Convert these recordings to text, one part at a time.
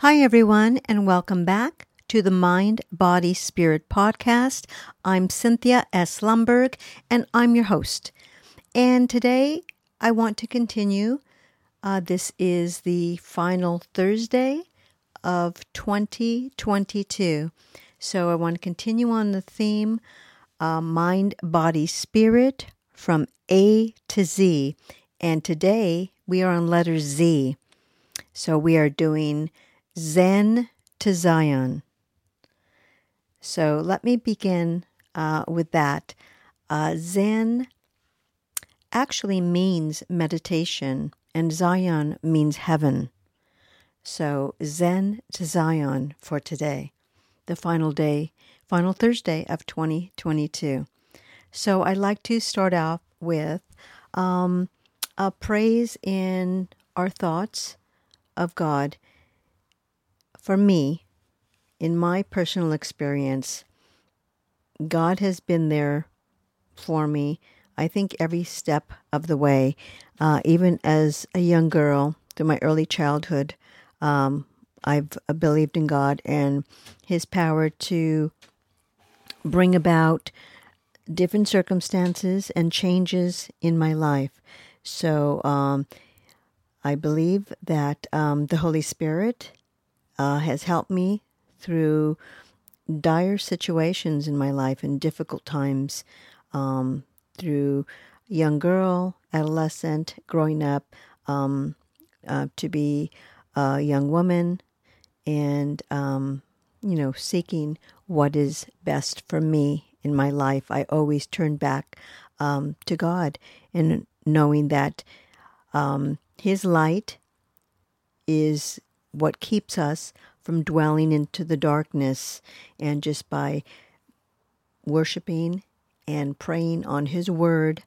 Hi, everyone, and welcome back to the Mind, Body, Spirit podcast. I'm Cynthia S. Lumberg, and I'm your host. And today I want to continue. Uh, this is the final Thursday of 2022. So I want to continue on the theme uh, Mind, Body, Spirit from A to Z. And today we are on letter Z. So we are doing Zen to Zion. So let me begin uh, with that. Uh, Zen actually means meditation, and Zion means heaven. So Zen to Zion for today, the final day, final Thursday of 2022. So I'd like to start off with um, a praise in our thoughts of God for me, in my personal experience, God has been there for me. I think every step of the way, uh, even as a young girl through my early childhood, um, I've believed in God and His power to bring about different circumstances and changes in my life. So um, I believe that um, the Holy Spirit uh, has helped me through dire situations in my life and difficult times um, through young girl, adolescent, growing up um, uh, to be a young woman, and um, you know, seeking what is best for me in my life. I always turn back um, to God and knowing that um, His light is what keeps us from dwelling into the darkness and just by worshiping and praying on his word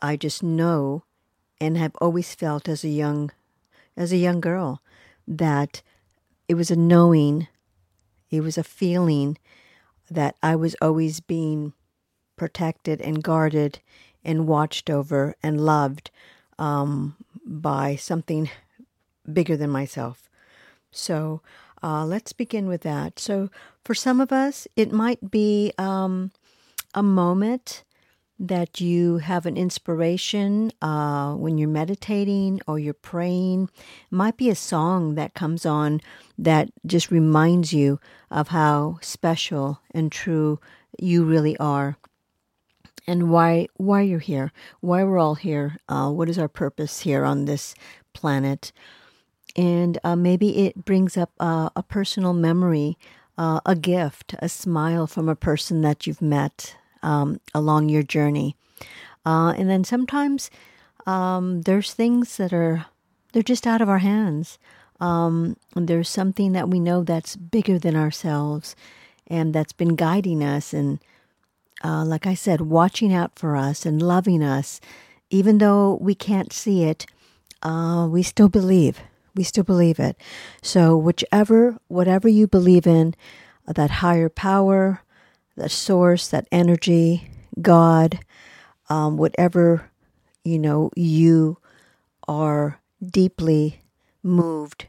i just know and have always felt as a young as a young girl that it was a knowing it was a feeling that i was always being protected and guarded and watched over and loved um, by something bigger than myself. So uh, let's begin with that. So for some of us, it might be um, a moment that you have an inspiration uh, when you're meditating or you're praying. It might be a song that comes on that just reminds you of how special and true you really are and why why you're here, why we're all here, uh, what is our purpose here on this planet and uh, maybe it brings up uh, a personal memory, uh, a gift, a smile from a person that you've met um, along your journey. Uh, and then sometimes um, there's things that are they're just out of our hands. Um, there's something that we know that's bigger than ourselves, and that's been guiding us, and uh, like I said, watching out for us and loving us, even though we can't see it. Uh, we still believe we still believe it. So, whichever, whatever you believe in, uh, that higher power, that source, that energy, God, um, whatever, you know, you are deeply moved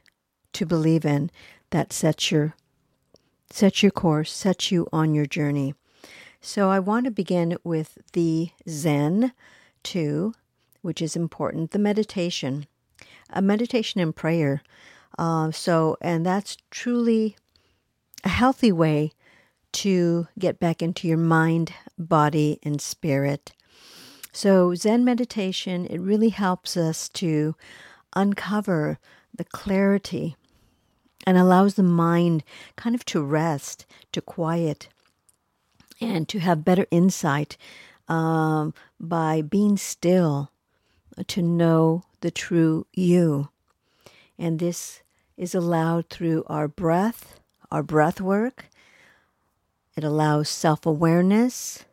to believe in, that sets your sets your course, sets you on your journey. So I want to begin with the Zen too, which is important, the meditation a meditation and prayer. Uh, so, and that's truly a healthy way to get back into your mind, body, and spirit. So, Zen meditation, it really helps us to uncover the clarity and allows the mind kind of to rest, to quiet, and to have better insight um, by being still, to know the true you. And this is allowed through our breath, our breath work. It allows self awareness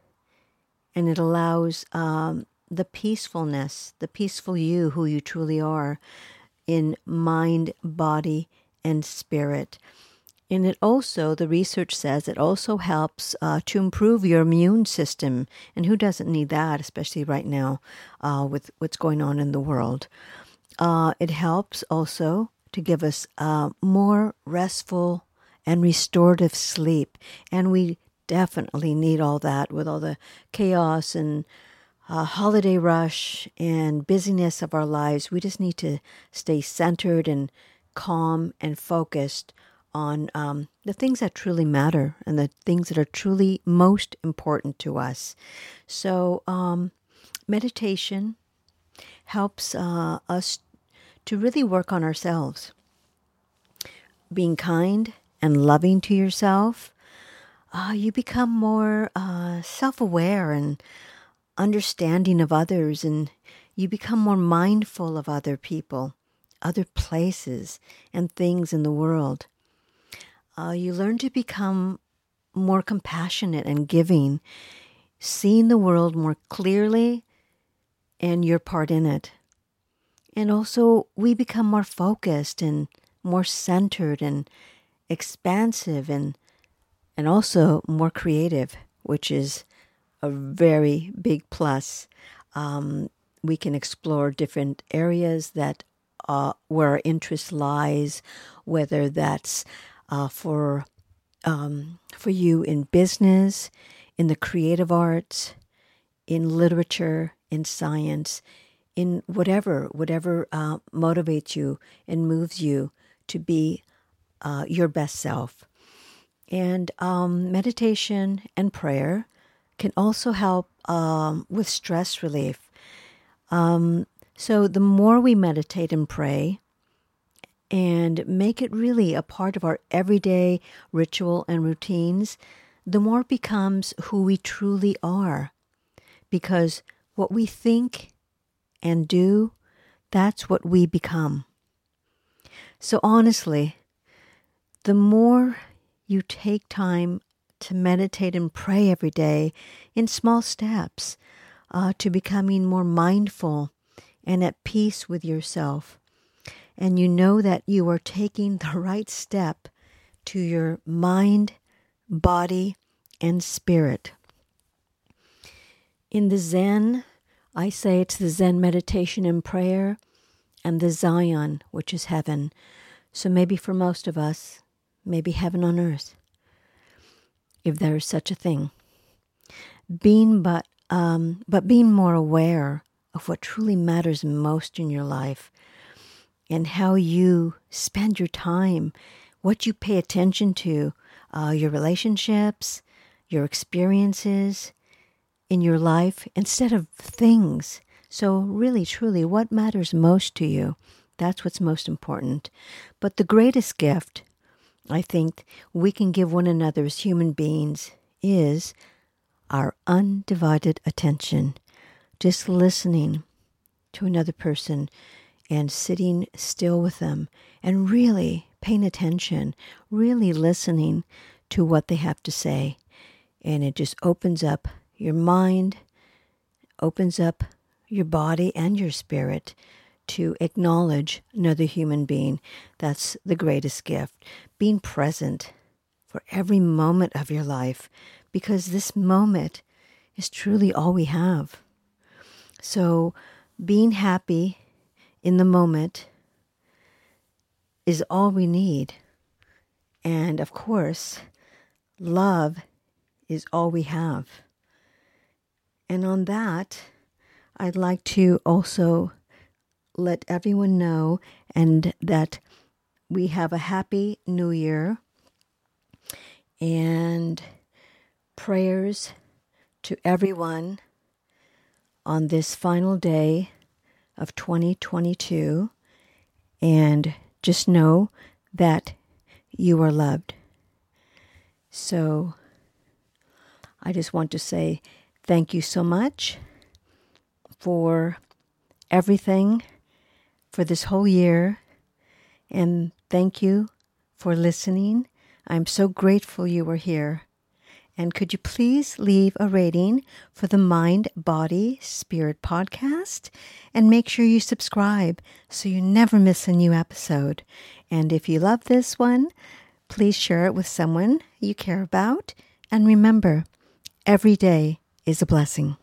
and it allows um, the peacefulness, the peaceful you, who you truly are, in mind, body, and spirit. And it also, the research says, it also helps uh, to improve your immune system. And who doesn't need that, especially right now uh, with what's going on in the world? Uh, it helps also to give us uh, more restful and restorative sleep. And we definitely need all that with all the chaos and uh, holiday rush and busyness of our lives. We just need to stay centered and calm and focused on um, the things that truly matter and the things that are truly most important to us. So, um, meditation helps uh, us to really work on ourselves. Being kind and loving to yourself, uh, you become more uh, self aware and understanding of others, and you become more mindful of other people, other places, and things in the world. Uh, you learn to become more compassionate and giving, seeing the world more clearly and your part in it. And also, we become more focused and more centered and expansive and and also more creative, which is a very big plus. Um, we can explore different areas that uh, where our interest lies, whether that's uh, for um, for you in business, in the creative arts, in literature, in science, in whatever whatever uh, motivates you and moves you to be uh, your best self. And um, meditation and prayer can also help um, with stress relief. Um, so the more we meditate and pray, and make it really a part of our everyday ritual and routines, the more it becomes who we truly are. Because what we think and do, that's what we become. So, honestly, the more you take time to meditate and pray every day in small steps uh, to becoming more mindful and at peace with yourself, and you know that you are taking the right step to your mind, body, and spirit. In the Zen, I say it's the Zen meditation and prayer and the Zion, which is heaven. So maybe for most of us, maybe heaven on earth, if there is such a thing. Being but um, but being more aware of what truly matters most in your life and how you spend your time, what you pay attention to, uh, your relationships, your experiences, in your life instead of things. So, really, truly, what matters most to you? That's what's most important. But the greatest gift I think we can give one another as human beings is our undivided attention. Just listening to another person and sitting still with them and really paying attention, really listening to what they have to say. And it just opens up your mind opens up your body and your spirit to acknowledge another human being. That's the greatest gift. Being present for every moment of your life, because this moment is truly all we have. So, being happy in the moment is all we need. And of course, love is all we have. And on that, I'd like to also let everyone know and that we have a happy new year and prayers to everyone on this final day of 2022 and just know that you are loved. So I just want to say Thank you so much for everything for this whole year. And thank you for listening. I'm so grateful you were here. And could you please leave a rating for the Mind, Body, Spirit podcast? And make sure you subscribe so you never miss a new episode. And if you love this one, please share it with someone you care about. And remember, every day is a blessing.